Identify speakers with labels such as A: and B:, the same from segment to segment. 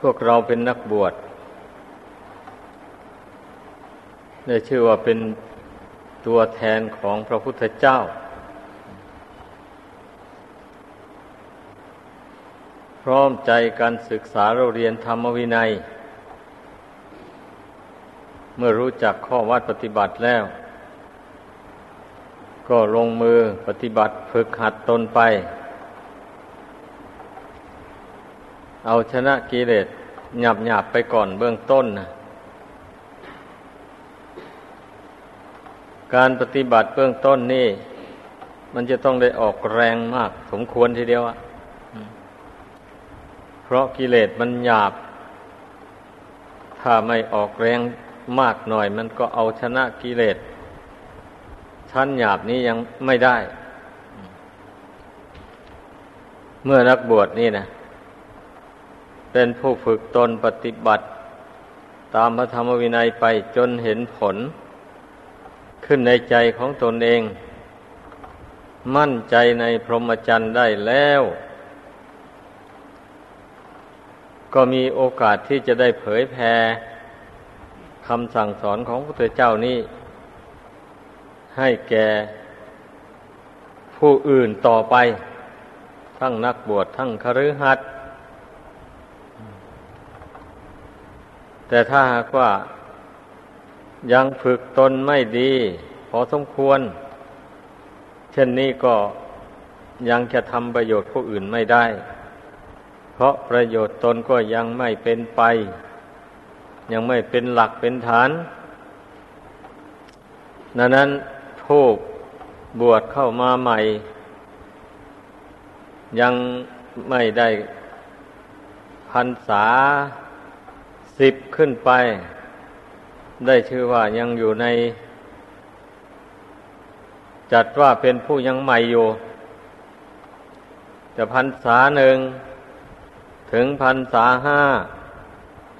A: พวกเราเป็นนักบวชได้ชื่อว่าเป็นตัวแทนของพระพุทธเจ้า พร้อมใจการศึกษาเราเรียนธรรมวินัย เมื่อรู้จักข้อวัดปฏิบัติแล้ว ก็ลงมือปฏิบัติฝึกหัดตนไป เอาชนะกิเลสหยาบหยาบไปก่อนเบื้องต้นนะการปฏิบัติเบื้องต้นนี่ มันจะต้องได้ออกแรงมาก สมควรทีเดียวอะเพราะกิเลสมันหยาบ ถ้าไม่ออกแรงมากหน่อย มันก็เอาชนะกิเลสชั้นหยาบนี้ยังไม่ได้ เมื่อนักบวชนี่นะ เป็นผู้ฝึกตนปฏิบัติ ตามพระธรรมวินัยไปจนเห็นผล ขึ้นในใจของตนเอง มั่นใจในพรหมจรรย์ได้แล้ว ก็มีโอกาสที่จะได้เผยแผ่คำสั่งสอนของพระพุทธเจ้านี้ให้แก่ผู้อื่นต่อไป ทั้งนักบวชทั้งคฤหัสถ์ แต่ถ้าหากว่ายังฝึกตนไม่ดี พอสมควร เช่นนี้ก็ยังจะทำประโยชน์ผู้อื่นไม่ได้ เพราะประโยชน์ตนก็ยังไม่เป็นไป ยังไม่เป็นหลักเป็นฐาน ดังนั้นผู้บวชเข้ามาใหม่ ยังไม่ได้พันษา สิบขึ้นไป ได้ชื่อว่ายังอยู่ใน จัดว่าเป็นผู้ยังใหม่อยู่แต่พันษาหนึ่งถึงพันษาห้า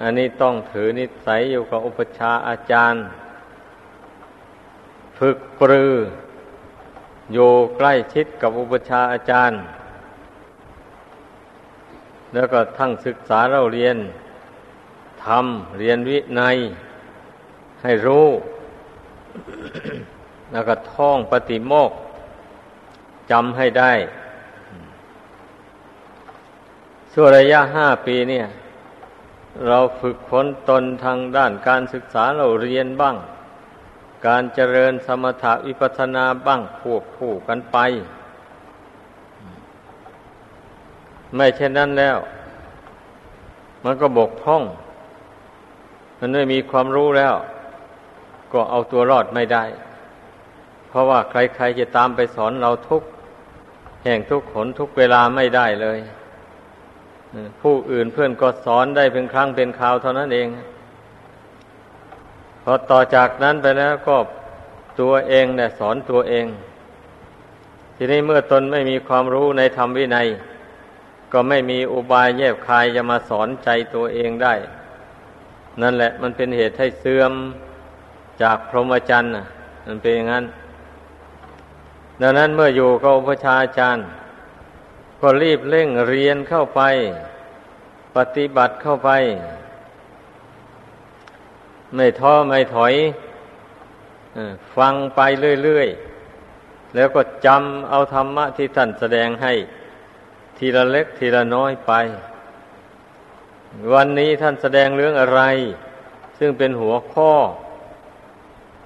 A: อันนี้ต้องถือนิสัยอยู่กับอุปชาอาจารย์ ฝึกปรือ อยู่ใกล้ชิดกับอุปชาอาจารย์ แล้วก็ทั้งศึกษาเราเรียน ทำเรียนวินัย ให้รู้ แล้วก็ท่องปฏิโมกจำให้ได้ส่วนระยะห้าปีเนี่ย เราฝึกฝนตนทางด้านการศึกษาเราเรียนบ้าง การเจริญสมถะวิปัสสนาบ้างควบคู่กันไป ไม่เช่นนั้นแล้ว มันก็บกพร่อง มันไม่มีความรู้แล้ว ก็เอาตัวรอดไม่ได้ เพราะว่าใครๆจะตามไปสอนเราทุกแห่งทุกขนทุกเวลาไม่ได้เลยผู้อื่นเพื่อนก็สอนได้เป็นครั้งเป็นคราวเท่านั้นเอง พอต่อจากนั้นไปแล้วก็ตัวเองเนี่ยสอนตัวเอง ทีนี้เมื่อตนไม่มีความรู้ในธรรมวินัย ก็ไม่มีอุบายแยบคายจะมาสอนใจตัวเองได้ นั่นแหละ มันเป็นเหตุให้เสื่อมจากพรหมจรรย์มันเป็นอย่างนั้น ดังนั้นเมื่ออยู่กับพระชาจารย์ ก็รีบเร่งเรียนเข้าไป ปฏิบัติเข้าไป ไม่ท้อไม่ถอยฟังไปเรื่อยๆ แล้วก็จำเอาธรรมะที่ท่านแสดงให้ ทีละเล็กทีละน้อยไป วันนี้ท่านแสดงเรื่องอะไร ซึ่งเป็นหัวข้อ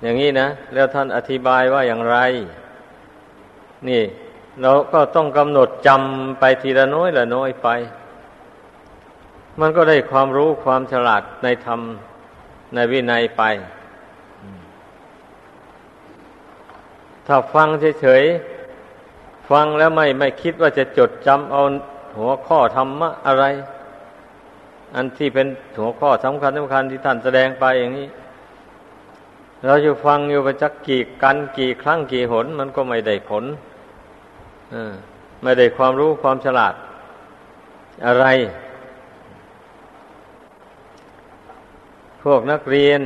A: อย่างนี้นะ แล้วท่านอธิบายว่าอย่างไร นี่ เราก็ต้องกำหนดจำไปทีละน้อยละน้อยไป มันก็ได้ความรู้ความฉลาดในธรรมในวินัยไป ถ้าฟังเฉยๆ ฟังแล้วไม่ไม่คิดว่าจะจดจำเอาหัวข้อธรรมะอะไร อันที่เป็นหัวข้อสำคัญสำคัญที่ท่านแสดงไปอย่างนี้ เราจะฟังอยู่ไปจักกี่กันกี่ครั้งกี่หน มันก็ไม่ได้ผลไม่ได้ความรู้ความฉลาด อะไร พวกนักเรียน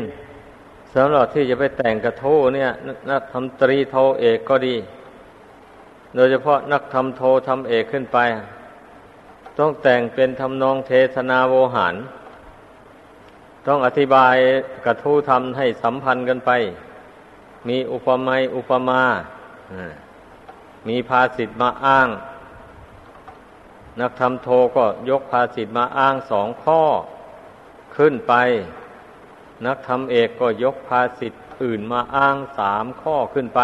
A: สำหรับที่จะไปแต่งกระโทเนี่ย นักทำตรีโทเอกก็ดี โดยเฉพาะนักทำโททำเอกขึ้นไป ต้องแต่งเป็นทำนองเทศนาโวหาร ต้องอธิบายกระทู้ทำให้สัมพันธ์กันไป มีอุปมาอุปมา มีภาษิตมาอ้าง นักธรรมโทก็ยกภาษิตมาอ้างสองข้อขึ้นไป นักธรรมเอกก็ยกภาษิตอื่นมาอ้างสามข้อขึ้นไป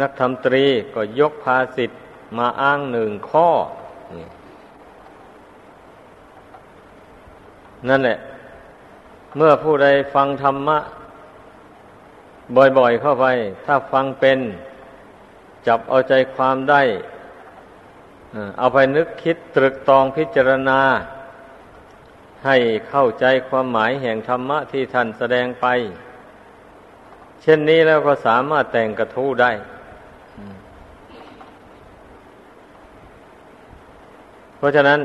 A: นักธรรมตรีก็ยกภาษิต มาอ้างหนึ่งข้อ นั่นแหละ เมื่อผู้ใดฟังธรรมะ บ่อยๆเข้าไป ถ้าฟังเป็น จับเอาใจความได้ เอาไปนึกคิดตรึกตองพิจารณา ให้เข้าใจความหมายแห่งธรรมะที่ท่านแสดงไป เช่นนี้แล้วก็สามารถแต่งกระทู้ได้ เพราะฉะนั้น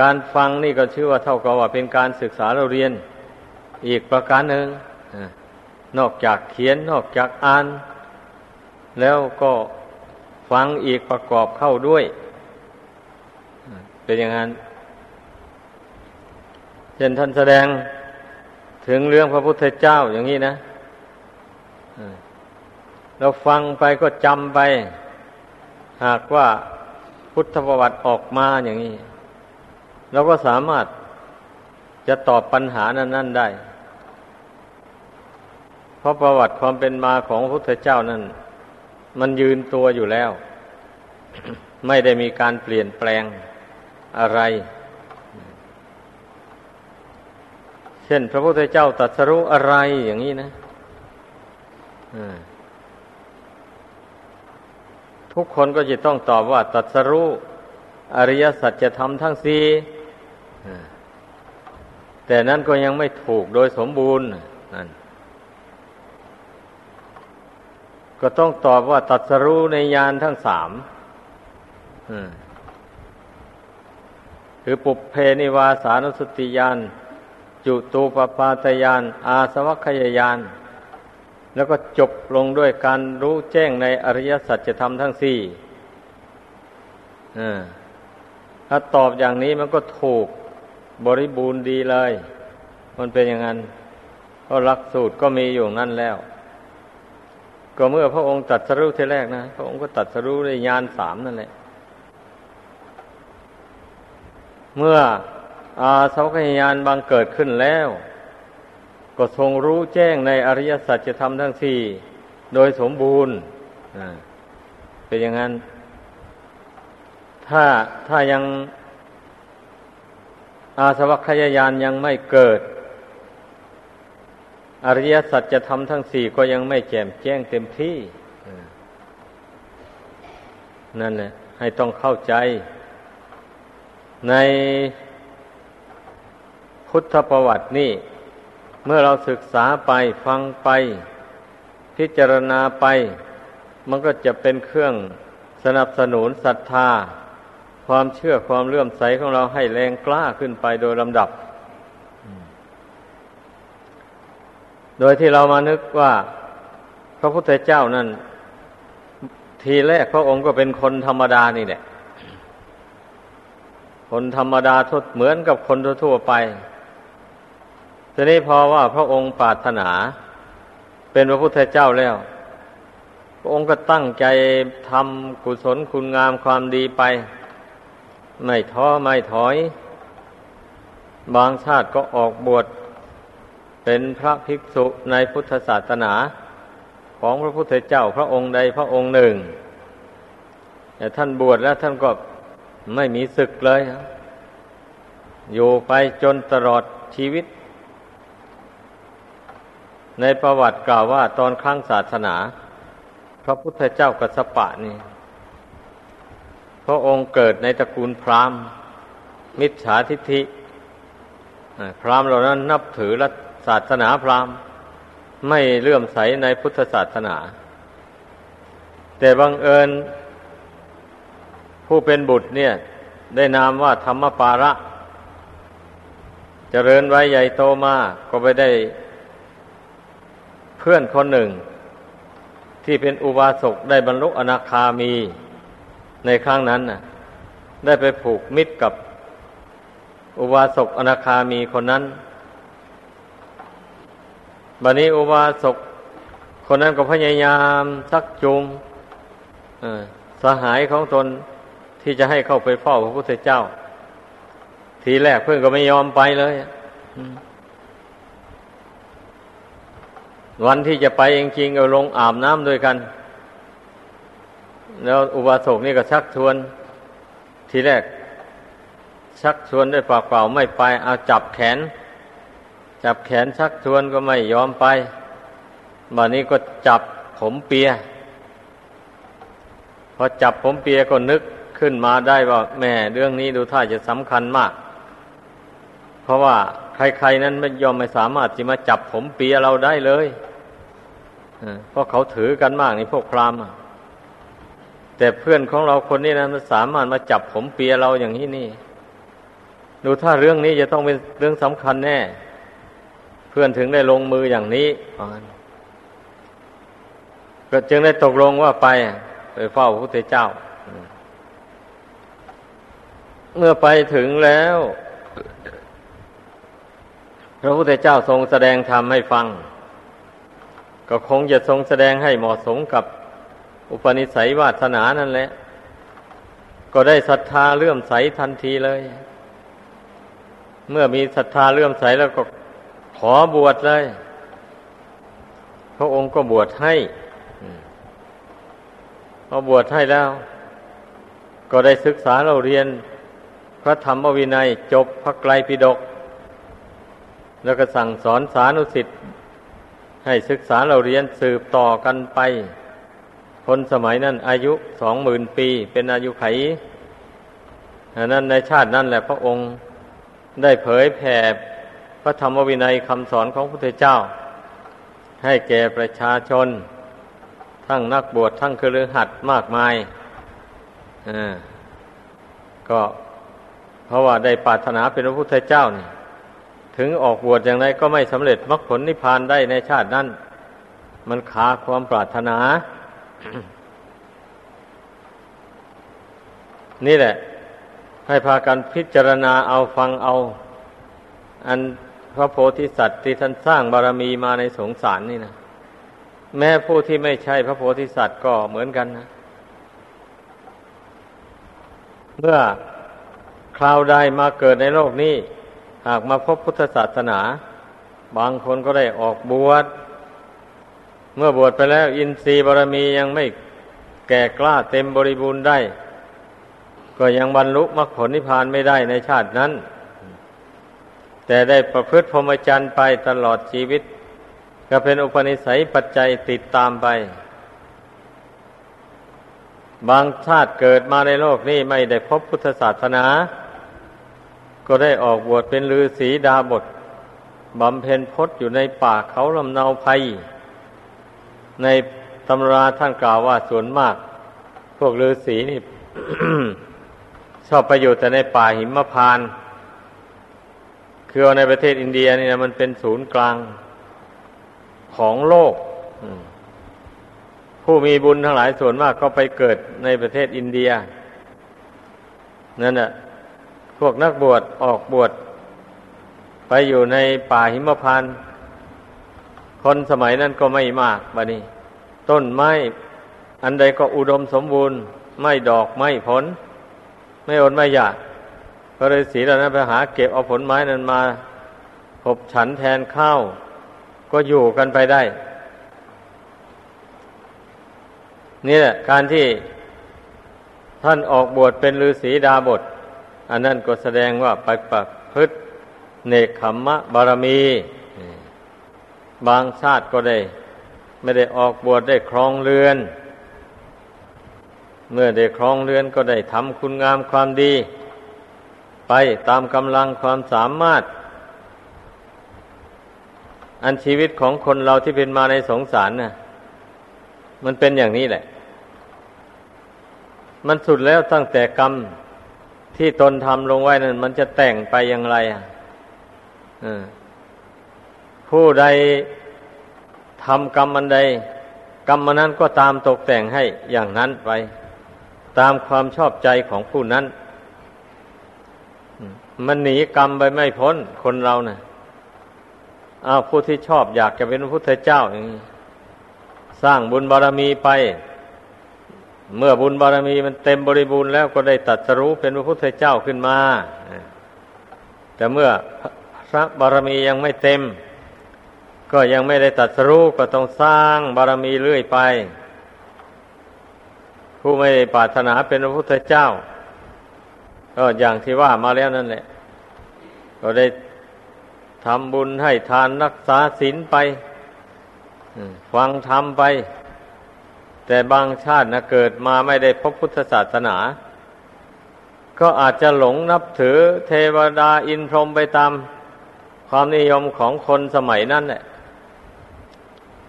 A: การฟังนี่ก็ชื่อว่าเท่ากับว่าเป็นการศึกษาเราเรียนอีกประการหนึ่งนอกจากเขียนนอกจากอ่าน แล้วก็ฟังอีกประกอบเข้าด้วย เป็นอย่างนั้นเช่นท่านแสดงถึงเรื่องพระพุทธเจ้าอย่างนี้นะเราฟังไปก็จำไป หากว่า พุทธประวัติออกมาอย่างนี้เราก็สามารถจะตอบปัญหานั้นนได้ เพราะประวัติความเป็นมาของพระพุทธเจ้านั้น มันยืนตัวอยู่แล้ว ไม่ได้มีการเปลี่ยนแปลงอะไร เช่น พระพุทธเจ้าตรัสรู้อะไรอย่างนี้นะ ทุกคนก็จะต้องตอบว่าตัดสรู้อริยสัจธรรมทั้งสี่แต่นั้นก็ยังไม่ถูกโดยสมบูรณ์นั่นก็ต้องตอบว่าตัดสรู้ในยานทั้งสามคือปุเพนิวาสานุสติยานจุตูปปาตยานอาสวัคยายาน แล้วก็จบลงด้วยการรู้แจ้งในอริยสัจธรรมทั้งสี่ถ้าตอบอย่างนี้มันก็ถูกบริบูรณ์ดีเลย มันเป็นอย่างนั้นเพราะหลักสูตรก็มีอยู่นั่นแล้ว ก็เมื่อพระองค์ตัดสรุปทีแรกนะ พระองค์ก็ตัดสรุปในยานสามนั่นแหละ เมื่ออาสวัคยานบางเกิดขึ้นแล้ว ก็ทรงรู้แจ้งในอริยสัจธรรมทั้งสี่โดยสมบูรณ์เป็นอย่างนั้น ถ้าถ้ายังอาสวัคยายานยังไม่เกิด อริยสัจธรรมทั้งสี่ก็ยังไม่แจ่มแจ้งเต็มที่นั่นแหละให้ต้องเข้าใจ ในพุทธประวัตินี่ เมื่อเราศึกษาไปฟังไป พิจารณาไป มันก็จะเป็นเครื่องสนับสนุนศรัทธา ความเชื่อความเลื่อมใสของเราให้แรงกล้าขึ้นไปโดยลำดับ โดยที่เรามานึกว่า พระพุทธเจ้านั้นทีแรกพระองค์ก็เป็นคนธรรมดานี่แหละคนธรรมดาทุดเหมือนกับคนทั่วไป ทีนี้พอว่าพระองค์ปรารถนา เป็นพระพุทธเจ้าแล้ว พระองค์ก็ตั้งใจทำกุศลคุณงามความดีไป ไม่ท้อไม่ถอย บางชาติก็ออกบวชเป็นพระภิกษุในพุทธศาสนาของพระพุทธเจ้าพระองค์ใดพระองค์หนึ่งแต่ท่านบวชแล้วท่านก็ไม่มีศึกเลย อยู่ไปจนตลอดชีวิต ในประวัติกล่าวว่าตอนครั้งศาสนา พระพุทธเจ้ากัสปะนี่ พระองค์เกิดในตระกูลพราหมณ์ มิจฉาทิฏฐิพราหมณ์เหล่านั้นนับถือรัศาสนาพราหมณ์ ไม่เลื่อมใสในพุทธศาสนา แต่บังเอิญ ผู้เป็นบุตรเนี่ย ได้นามว่าธรรมปาระ เจริญไว้ใหญ่โตมากก็ไปได้ พื่อนคนหนึ่ง ที่เป็นอุบาสกได้บรรลุอนาคามีในครั้งนั้นน่ะ ได้ไปผูกมิตรกับอุบาสกอนาคามีคนนั้น บัดนี้อุบาสกคนนั้นก็พยายามชักจูงสหายของตนที่จะให้เข้าไปเฝ้าพระพุทธเจ้า ทีแรกเพื่อนก็ไม่ยอมไปเลย วันที่จะไปจริงๆเอาลงอาบน้ำด้วยกัน แล้วอุบาสกนี่ก็ชักชวน ทีแรก ชักชวนด้วยปากเปล่าไม่ไป เอาจับแขน จับแขนชักชวนก็ไม่ยอมไปบัดนี้ก็จับผมเปีย พอจับผมเปียก็นึกขึ้นมาได้ว่าแม่เรื่องนี้ดูท่าจะสำคัญมาก เพราะว่าใครๆนั้นไม่ยอมไม่สามารถจะมาจับผมเปียเราได้เลย เพราะเขาถือกันมากนี่พวกพราหมณ์แต่เพื่อนของเราคนนี้นะมันสามารถมาจับผมเปียเราอย่างนี้นี่ ดูถ้าเรื่องนี้จะต้องเป็นเรื่องสำคัญแน่ เพื่อนถึงได้ลงมืออย่างนี้ก็จึงได้ตกลงว่าไปไปเฝ้าพระพุทธเจ้า เมื่อไปถึงแล้ว พระพุทธเจ้าทรงแสดงธรรมให้ฟัง ก็คงจะทรงแสดงให้เหมาะสมกับอุปนิสัยวาสนานั่นแหละ ก็ได้ศรัทธาเลื่อมใสทันทีเลย เมื่อมีศรัทธาเลื่อมใสแล้วก็ขอบวชเลย พระองค์ก็บวชให้พอบวชให้แล้ว ก็ได้ศึกษาเราเรียน พระธรรมวินัยจบพระไกรปิฎกแล้วก็สั่งสอนสานุสิทธิ์ ให้ศึกษาเราเรียนสืบต่อกันไป คนสมัยนั้นอายุสองหมื่นปี เป็นอายุไขนั้นในชาตินั้นแหละพระองค์ได้เผยแผ่พระธรรมวินัยคำสอนของพระพุทธเจ้า ให้แก่ประชาชน ทั้งนักบวชทั้งคือหัดมากมายอ่าก็เพราะว่าได้ปรารถนาเป็นพระพุทธเจ้านี่ ถึงออกบวชอย่างไรก็ไม่สำเร็จมรรคผลนิพพานได้ในชาตินั้น มันขาความปรารถนา นี่แหละ ให้พากันพิจารณาเอาฟังเอา อันพระโพธิสัตว์ที่ท่านสร้างบารมีมาในสงสารนี่นะแม้ผู้ที่ไม่ใช่พระโพธิสัตว์ก็เหมือนกันนะ เมื่อคราวใดมาเกิดในโลกนี้ หากมาพบพุทธศาสนา บางคนก็ได้ออกบวชเมื่อบวชไปแล้ว อินทรีย์บารมียังไม่แก่กล้าเต็มบริบูรณ์ได้ ก็ยังบรรลุมรรคผลนิพพานไม่ได้ในชาตินั้น แต่ได้ประพฤติพรหมจรรย์ไปตลอดชีวิต ก็เป็นอุปนิสัยปัจจัยติดตามไป บางชาติเกิดมาในโลกนี้ไม่ได้พบพุทธศาสนา ก็ได้ออกบวชเป็นฤาษีดาบทบำเพ็ญพจน์อยู่ในป่าเขาลำเนาภัยในตำราท่านกล่าวว่าส่วนมาก พวกฤาษีนี่ ชอบไปอยู่แต่ในป่าหิมพานคือในประเทศอินเดียนี่นะมันเป็นศูนย์กลางของโลก ผู้มีบุญทั้งหลายส่วนมากก็ไปเกิดในประเทศอินเดีย นั่นแหะ พวกนักบวชออกบวชไปอยู่ในป่าหิมพานต์คนสมัยนั้นก็ไม่มากบะนี้ต้นไม้อันใดก็อุดมสมบูรณ์ ไม่ดอกไม่ผล ไม่อดไม่อยากก็เลยสีเหล่านั้นไปหาเก็บเอาผลไม้นั้นมาขบฉันแทนข้าว ก็อยู่กันไปได้ นี่แหละการที่ท่านออกบวชเป็นฤาษีดาบท อันนั้นก็แสดงว่าไปปักพฤติเนคขมมะบารมี บางชาติก็ได้ ไม่ได้ออกบวชได้ครองเรือน เมื่อได้ครองเรือนก็ได้ทำคุณงามความดี ไปตามกำลังความสามารถ อันชีวิตของคนเราที่เป็นมาในสงสารน่ะ มันเป็นอย่างนี้แหละ มันสุดแล้วตั้งแต่กรรม ที่ตนทำลงไว้นั้นมันจะแต่งไปอย่างไรอะผู้ใดทำกรรมอันใด กรรมนั้นก็ตามตกแต่งให้อย่างนั้นไป ตามความชอบใจของผู้นั้น มันหนีกรรมไปไม่พ้นคนเรานะ่ะอ้าวผู้ที่ชอบอยากจะเป็นพระพุทธเจ้าอย่างนี้ สร้างบุญบารรมีไป เมื่อบุญบารมีมันเต็มบริบูรณ์แล้วก็ได้ตัดสรู้เป็นพระพุทธเจ้าขึ้นมา แต่เมื่อพระบารมียังไม่เต็ม ก็ยังไม่ได้ตัดสรู้ก็ต้องสร้างบารรมีเรื่อยไป ผู้ไม่ได้ปรารถนาเป็นพระพุทธเจ้า ก็อย่างที่ว่ามาแล้วนั่นแหละ ก็ได้ทำบุญให้ทานรักษาศีลไป ฟังธรรมไป แต่บางชาตินะเกิดมาไม่ได้พบพุทธศาสนา ก็อาจจะหลงนับถือเทวดาอินพรหมไปตามความนิยมของคนสมัยนั้นแหละ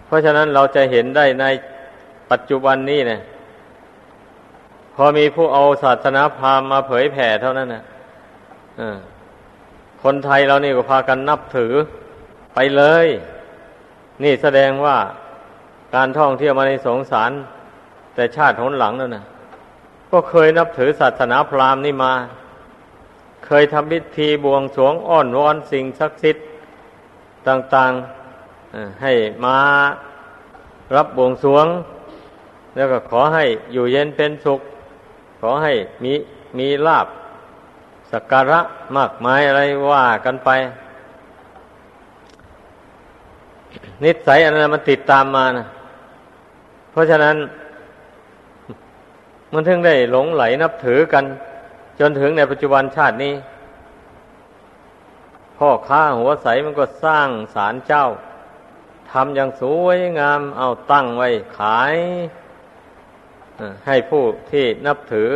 A: เพราะฉะนั้นเราจะเห็นได้ในปัจจุบันนี้เนี่ยพอมีผู้เอาศาสนาพราหมณ์มาเผยแผ่เท่านั้นนะคนไทยเรานี่ก็พากันนับถือไปเลย นี่แสดงว่า การท่องเที่ยวมาในสงสาร แต่ชาติหนหลังนั่นนะก็เคยนับถือศาสนาพราหมณ์นี่มา เคยทำพิธีบวงสรวงอ้อนวอนสิ่งศักดิ์สิทธิ์ต่างๆให้มารับบวงสรวง แล้วก็ขอให้อยู่เย็นเป็นสุข ขอให้มีมีลาบสักการะมากมายอะไรว่ากันไป นิสัยอันนั้นมันติดตามมานะ ราะฉะนั้น มันถึงได้หลงไหลนับถือกัน จนถึงในปัจจุบันชาตินี้ พ่อค้าหัวใสมันก็สร้างศาลเจ้าทำอย่างสวยงาม เอาตั้งไว้ขายให้ผู้ที่นับถือ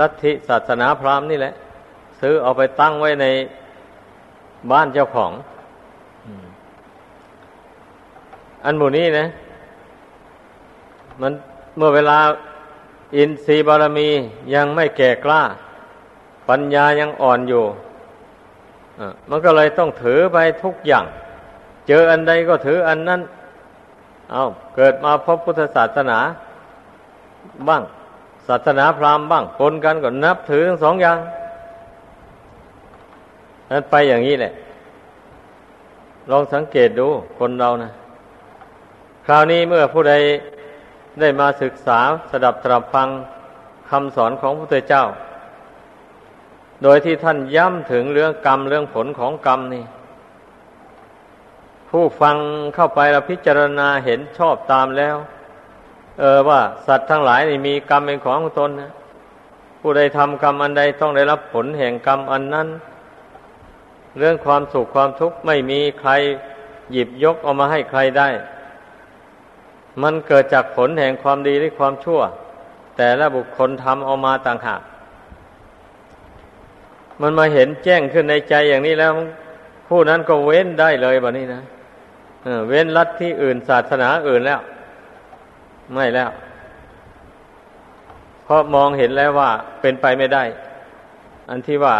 A: ลัทธิศาสนาพราหมณ์นี่แหละ ซื้อเอาไปตั้งไว้ในบ้านเจ้าของ อันหมู่นี้นะ มันเมื่อเวลาอินทรีย์บารมียังไม่แก่กล้า ปัญญายังอ่อนอยู่มันก็เลยต้องถือไปทุกอย่าง เจออันใดก็ถืออันนั้น เอาเกิดมาพบพุทธศาสนา บ้าง ศาสนาพราหมณ์บ้างปนกันก็นับถือทั้งสองอย่างนั้นไปอย่างนี้แหละ ลองสังเกตดูคนเรานะ คราวนี้เมื่อผู้ใด ได้มาศึกษาสดับตรับฟังคำสอนของพระพุทธเจ้า โดยที่ท่านย้ำถึงเรื่องกรรมเรื่องผลของกรรมนี่ ผู้ฟังเข้าไปแล้วพิจารณาเห็นชอบตามแล้ว เออว่าสัตว์ทั้งหลายนี่มีกรรมเป็นของตนนะผู้ใดทำกรรมอันใดต้องได้รับผลแห่งกรรมอันนั้น เรื่องความสุขความทุกข์ไม่มีใครหยิบยกเอามาให้ใครได้ มันเกิดจากผลแห่งความดีหรือความชั่ว แต่ละบุคคลทำเอามาต่างหากมันมาเห็นแจ้งขึ้นในใจอย่างนี้แล้ว ผู้นั้นก็เว้นได้เลยแบบนี้นะเว้นลัทธิอื่นศาสนาอื่นแล้ว ไม่แล้วเพราะมองเห็นแล้วว่าเป็นไปไม่ได้ อันที่ว่า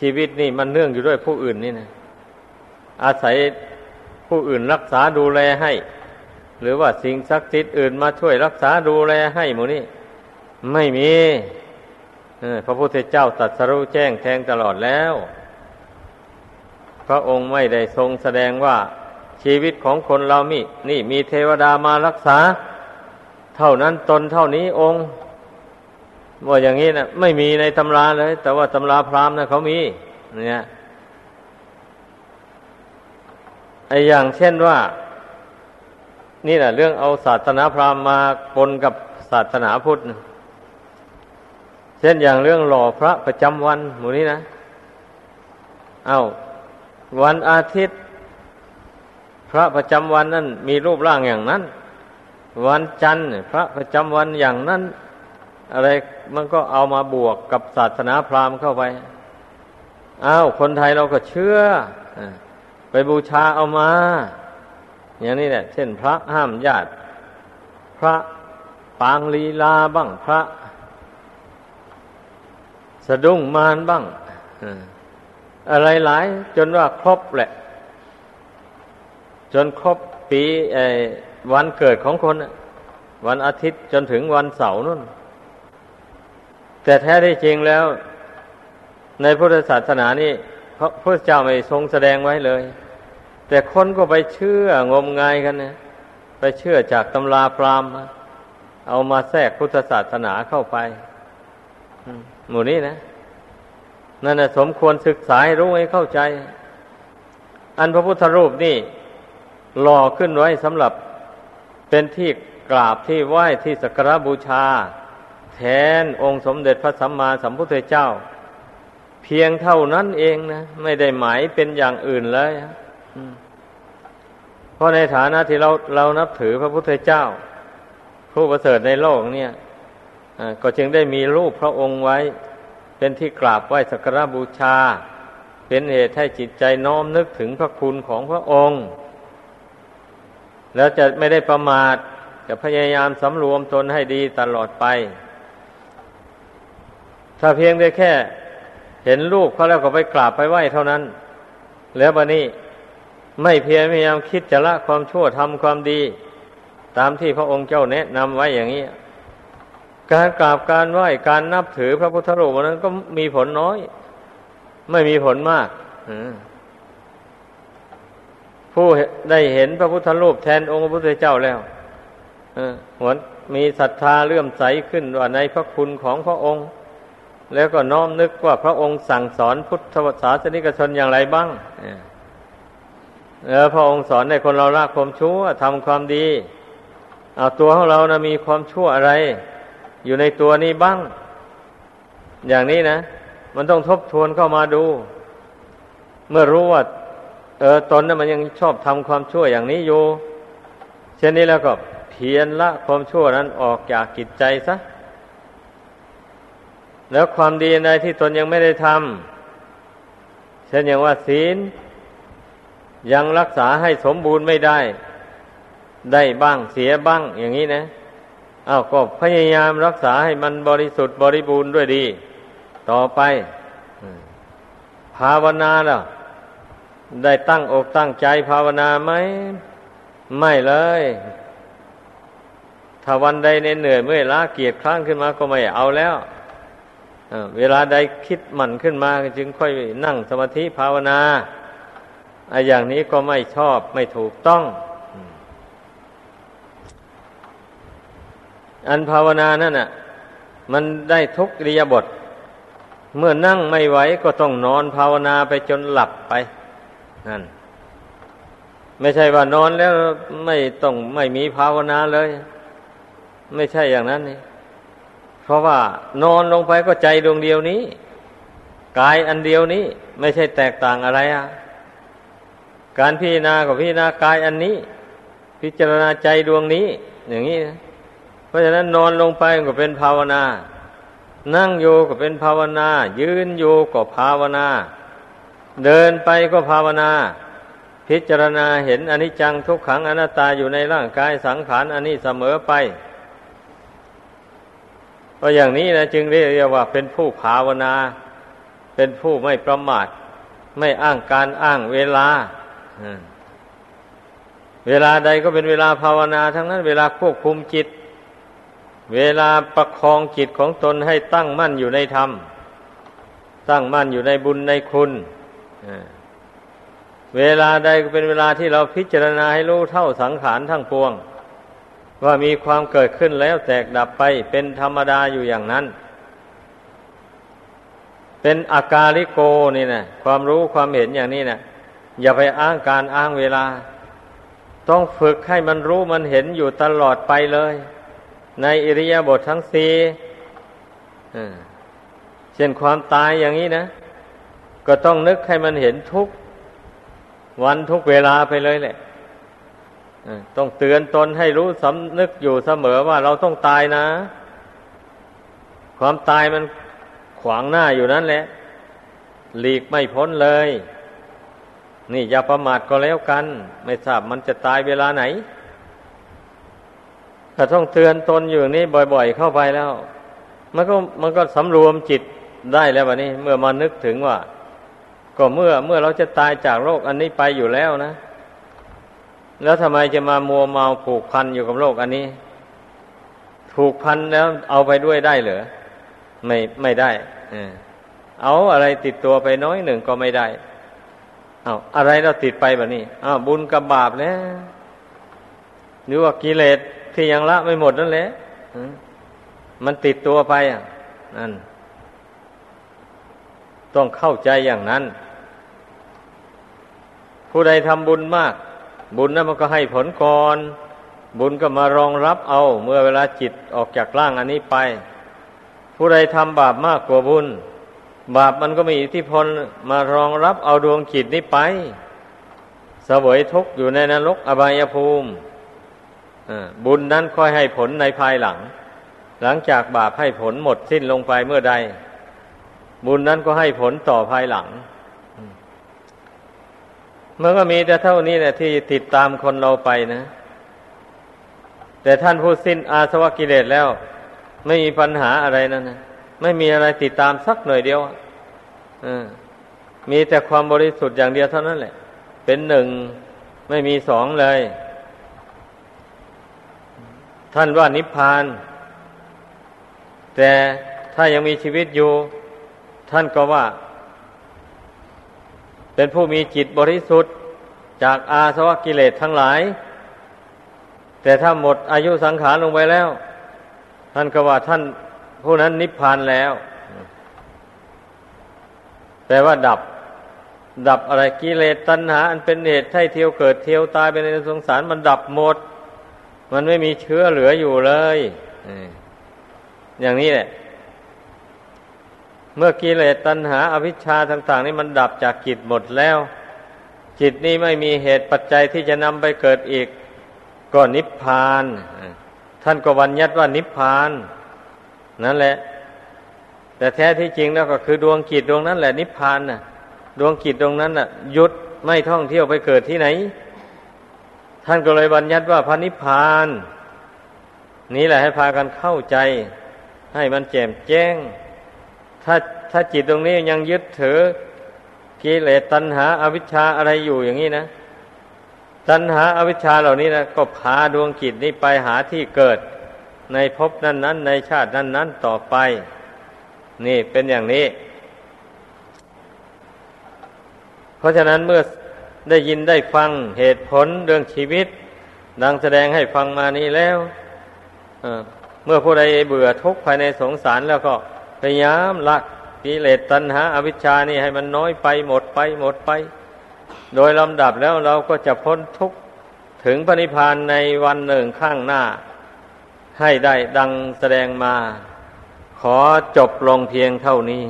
A: ชีวิตนี่มันเนื่องอยู่ด้วยผู้อื่นนี่นะอาศัยผู้อื่นรักษาดูแลให้ หรือว่าสิ่งศักดิ์สิทธิ์อื่นมาช่วยรักษาดูแลให้หมูนี่ไม่มีพระพุทธเจ้าตรัสรู้แจ้งแทงตลอดแล้ว พระองค์ไม่ได้ทรงแสดงว่าชีวิตของคนเรามีนี่มีเทวดามารักษา เท่านั้นตนเท่านี้องค์ว่าอย่างนี้นะไม่มีในตำราเลย แต่ว่าตำราพราหมณ์นะเขามีเนี่ยไออย่างเช่นว่า นี่แหละเรื่องเอาศาสนาพราหมณ์มาปนกับศาสนาพุทธเช่นอย่างเรื่องหล่อพระประจำวันหมู่นี้นะ เอาวันอาทิตย์ พระประจำวันนั้นมีรูปร่างอย่างนั้น วันจันทร์พระประจำวันอย่างนั้น อะไรมันก็เอามาบวกกับศาสนาพราหมณ์เข้าไปอ้าวคนไทยเราก็เชื่อไปบูชาเอามา อย่างนี้แหละ เช่น พระห้ามญาติ พระปางลีลาบ้าง พระ สะดุ้งมารบ้างอะไรหลาย จนว่าครบแหละ จนครบปีวันเกิดของคน วันอาทิตย์จนถึงวันเสาร์นู่น แต่แท้ที่จริงแล้ว ในในพุทธศาสนานี่พระพุทธเจ้าไม่ทรงแสดงไว้เลย แต่คนก็ไปเชื่องมงายกันนะไปเชื่อจากตำราพราหมณ์เอามาแทรกพุทธศาสนาเข้าไปหมู่นี้นะนั่นนะสมควรศึกษาให้รู้ให้เข้าใจ อันพระพุทธรูปนี่หล่อขึ้นไว้สำหรับเป็นที่กราบที่ไหว้ที่สักการบูชา แทนองค์สมเด็จพระสัมมาสัมพุทธเจ้า เพียงเท่านั้นเองนะ ไม่ได้หมายเป็นอย่างอื่นเลย ราะในฐานะที่เราเรานับถือพระพุทธเจ้า ผู้ประเสริฐในโลกเนี่ยก็จึงได้มีรูปพระองค์ไว้ เป็นที่กราบไหว้สักการบูชา เป็นเหตุให้จิตใจน้อมนึกถึงพระคุณของพระองค์ แล้วจะไม่ได้ประมาทจะพยายามสำรวมตนให้ดีตลอดไป ถ้าเพียงได้แค่ เห็นรูปเขาแล้วก็ไปกราบไปไหว้เท่านั้น แล้วบันนี้ ไม่เพียรพยายามคิดจะละความชั่วทำความดี ตามที่พระองค์เจ้าแนะนำไว้อย่างนี้การกราบการไหว้การนับถือพระพุทธรูปนั้นก็มีผลน้อย ไม่มีผลมากผู้ได้เห็นพระพุทธรูปแทนองค์พระพุทธเจ้าแล้วหัวมีศรัทธาเลื่อมใสขึ้นว่าในพระคุณของพระองค์ แล้วก็น้อมนึกว่าพระองค์สั่งสอนพุทธศาสนิกชนอย่างไรบ้าง แล้วพระองค์สอนให้คนเราละความชั่วทำความดี เอาตัวของเรานะมีความชั่วอะไร อยู่ในตัวนี้บ้าง อย่างนี้นะ มันต้องทบทวนเข้ามาดู เมื่อรู้ว่าเออตนนะ่ะมันยังชอบทำความชั่วอย่างนี้อยู่ เช่นนี้แล้วก็เพียรละความชั่วนั้นออกจากกิจใจซะแล้วความดีในที่ตนยังไม่ได้ทำเช่นอย่างว่าศีล ยังรักษาให้สมบูรณ์ไม่ได้ ได้บ้างเสียบ้างอย่างนี้นะอา้าวก็พยายามรักษาให้มันบริสุทธิ์บริบูรณ์ด้วยดี ต่อไปภาวนาล่ะได้ตั้งอกตั้งใจภาวนาไหมไม่เลย ถ้าวันใดเหนื่อยเมื่อยล้าเกียดคร้านขึ้นมาก็ไม่เอาแล้วเวลาใดคิดหมั่นขึ้นมาจึงค่อยนั่งสมาธิภาวนา ไอ้อย่างนี้ก็ไม่ชอบไม่ถูกต้อง อันภาวนานั่นน่ะ มันได้ทุกริยบท เมื่อนั่งไม่ไหวก็ต้องนอนภาวนาไปจนหลับไป นั่น ไม่ใช่ว่านอนแล้วไม่ต้องไม่มีภาวนาเลย ไม่ใช่อย่างนั้นนี่เพราะว่านอนลงไปก็ใจดวงเดียวนี้ กายอันเดียวนี้ ไม่ใช่แตกต่างอะไรอะ การพิจารณากับพิจารณากายอันนี้ พิจารณาใจดวงนี้ อย่างนี้นะเพราะฉะนั้นนอนลงไปก็เป็นภาวนา นั่งโยก็เป็นภาวนา ยืนโยก็ภาวนา เดินไปก็ภาวนา พิจารณาเห็นอนิจจังทุกขังอนัตตาอยู่ในร่างกายสังขารอันนี้เสมอไปก็อย่างนี้นะจึงเรียกว่าเป็นผู้ภาวนา เป็นผู้ไม่ประมาท ไม่อ้างการอ้างเวลา เวลาใดก็เป็นเวลาภาวนา ทั้งนั้น เวลาควบคุมจิต เวลาประคองจิตของตนให้ตั้งมั่นอยู่ในธรรม ตั้งมั่นอยู่ในบุญในคุณเวลาใดก็เป็นเวลาที่เราพิจารณาให้รู้เท่าสังขารทั้งปวง ว่ามีความเกิดขึ้นแล้วแตกดับไปเป็นธรรมดาอยู่อย่างนั้น เป็นอากาลิโกนี่นะความรู้ความเห็นอย่างนี้นะ อย่าไปอ้างการอ้างเวลา ต้องฝึกให้มันรู้มันเห็นอยู่ตลอดไปเลย ในอิริยาบถททั้งสี่เช่นความตายอย่างนี้นะ ก็ต้องนึกให้มันเห็นทุกวันทุกเวลาไปเลยแหละต้องเตือนตนให้รู้สำนึกอยู่เสมอว่าเราต้องตายนะ ความตายมันขวางหน้าอยู่นั่นแหละ หลีกไม่พ้นเลย นี่อย่าประมาทก็แล้วกัน ไม่ทราบมันจะตายเวลาไหน ถ้าต้องเตือนตนอยู่นี่บ่อย ๆ เข้าไปแล้ว มันก็มันก็สำรวมจิตได้แล้ววันนี้เมื่อมานึกถึงว่า ก็เมื่อเมื่อเราจะตายจากโรคอันนี้ไปอยู่แล้วนะ แล้วทำไมจะมามัวเมาผูกพันอยู่กับโลกอันนี้ ผูกพันแล้วเอาไปด้วยได้เหรอไม่ไม่ได้เอาอะไรติดตัวไปน้อยหนึ่งก็ไม่ได้ เอาอะไรเราติดไปแบบนี้อ้าวบุญกับบาปแล้วหรือว่ากิเลสที่ยังละไม่หมดนั่นแหละมันติดตัวไปอะนั่น ต้องเข้าใจอย่างนั้น ผู้ใดทำบุญมาก บุญนั้นมันก็ให้ผลก่อน บุญก็มารองรับเอา เมื่อเวลาจิตออกจากร่างอันนี้ไป ผู้ใดทำบาปมากกว่าบุญ บาปมันก็มีอิทธิพลมารองรับเอาดวงจิตนี้ไปเสวยทุกข์อยู่ในนรกอบายภูมิบุญนั้นค่อยให้ผลในภายหลัง หลังจากบาปให้ผลหมดสิ้นลงไปเมื่อใด บุญนั้นก็ให้ผลต่อภายหลังมันก็มีแต่เท่านี้แหละที่ติดตามคนเราไปนะ แต่ท่านผู้สิ้นอาสวะกิเลสแล้ว ไม่มีปัญหาอะไรนั่นนะ ไม่มีอะไรติดตามสักหน่อยเดียวอมีแต่ความบริสุทธิ์อย่างเดียวเท่านั้นแหละ เป็นหนึ่งไม่มีสองเลย ท่านว่านิพพาน แต่ถ้ายังมีชีวิตอยู่ ท่านก็ว่า เป็นผู้มีจิตบริสุทธิ์จากอาสวะกิเลสทั้งหลาย แต่ถ้าหมดอายุสังขารลงไปแล้ว ท่านก็ว่าท่าน ผู้นั้นนิพพานแล้ว แปลว่าดับ ดับอะไรกิเลสตัณหา อันเป็นเหตุให้เที่ยวเกิดเที่ยวตายไปในสงสารมันดับหมด มันไม่มีเชื้อเหลืออยู่เลยอย่างนี้แหละเมื่อกิเลสตัณหาอวิชชาต่าง ๆ นี่มันดับจากจิตหมดแล้ว จิตนี้ไม่มีเหตุปัจจัยที่จะนำไปเกิดอีก ก็นิพพาน ท่านก็วัญญัติว่านิพพาน นั่นแหละ แต่แท้ที่จริงแล้วก็คือดวงจิตดวงนั้นแหละนิพพานน่ะ ดวงจิตดวงนั้นน่ะหยุดไม่ท่องเที่ยวไปเกิดที่ไหน ท่านก็เลยบัญญัติว่าพระนิพพาน นี้แหละให้พากันเข้าใจ ให้มันแจ่มแจ้ง ถ้าถ้าจิตตรงนี้ยังยึดถือกิเลสตัณหาอาวิชชาอะไรอยู่อย่างนี้นะตัณหาอาวิชชาเหล่านี้นะก็พาดวงจิตนี้ไปหาที่เกิด ในภพนั้นนั้นในชาตินั้นนั้นต่อไป นี่เป็นอย่างนี้ เพราะฉะนั้นเมื่อได้ยินได้ฟังเหตุผลเรื่องชีวิต ดังแสดงให้ฟังมานี้แล้วเมื่อผู้ใดเบื่อทุกข์ภายในสงสารแล้วก็พยายามละกิเลสตัณหาอาวิชชานี่ให้มันน้อยไปหมดไปหมดไป โดยลำดับแล้วเราก็จะพ้นทุกข์ถึงพระนิพพานในวันหนึ่งข้างหน้า ให้ได้ดังแสดงมา ขอจบลงเพียงเท่านี้